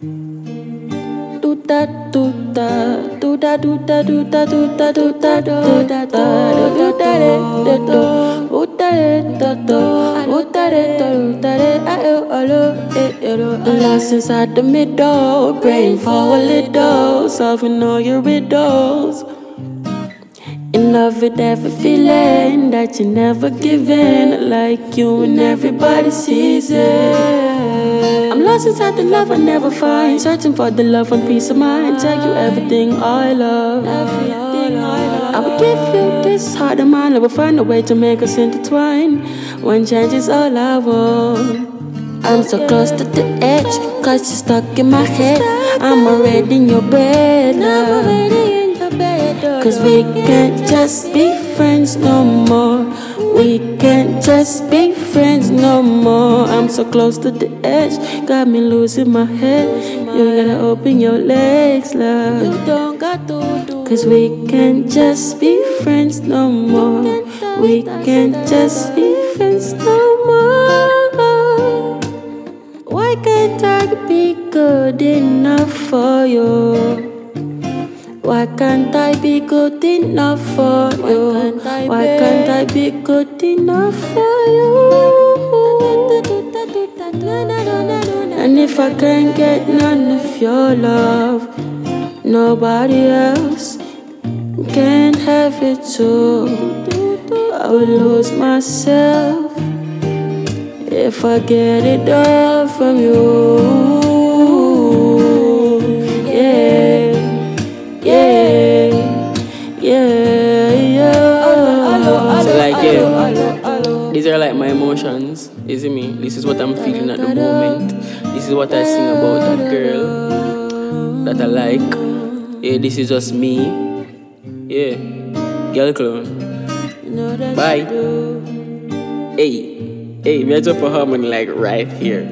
Do da oh eh lost inside the middle praying for a little solving all your riddles in love with every feeling that you never given, like you and everybody sees it. Lost inside the love I never find, searching for the love and peace of mind. Tell you everything I love. Everything I love. I will give you this heart of mine. I will find a way to make us intertwine. One change is all I oh, want. I'm so close to the edge, cause you're stuck in my head. I'm already in your bed now. Cause we can't just be friends no more. We can't just be friends no more. I'm so close to the edge, got me losing my head. You gotta open your legs, love. You don't got to do. Cause we can't just be friends no more. We can't just be friends no more. Why can't I be good enough for you? Why can't I be good enough for you? Why can't I be good enough for you? If I can't get none of your love, nobody else can have it too. I will lose myself if I get it all from you. Emotions. You see me? This is what I'm feeling at the moment. This is what I sing about that girl that I like. Yeah, this is just me. Yeah, girl clone. Bye. Hey, hey, we are drop for harmony like right here.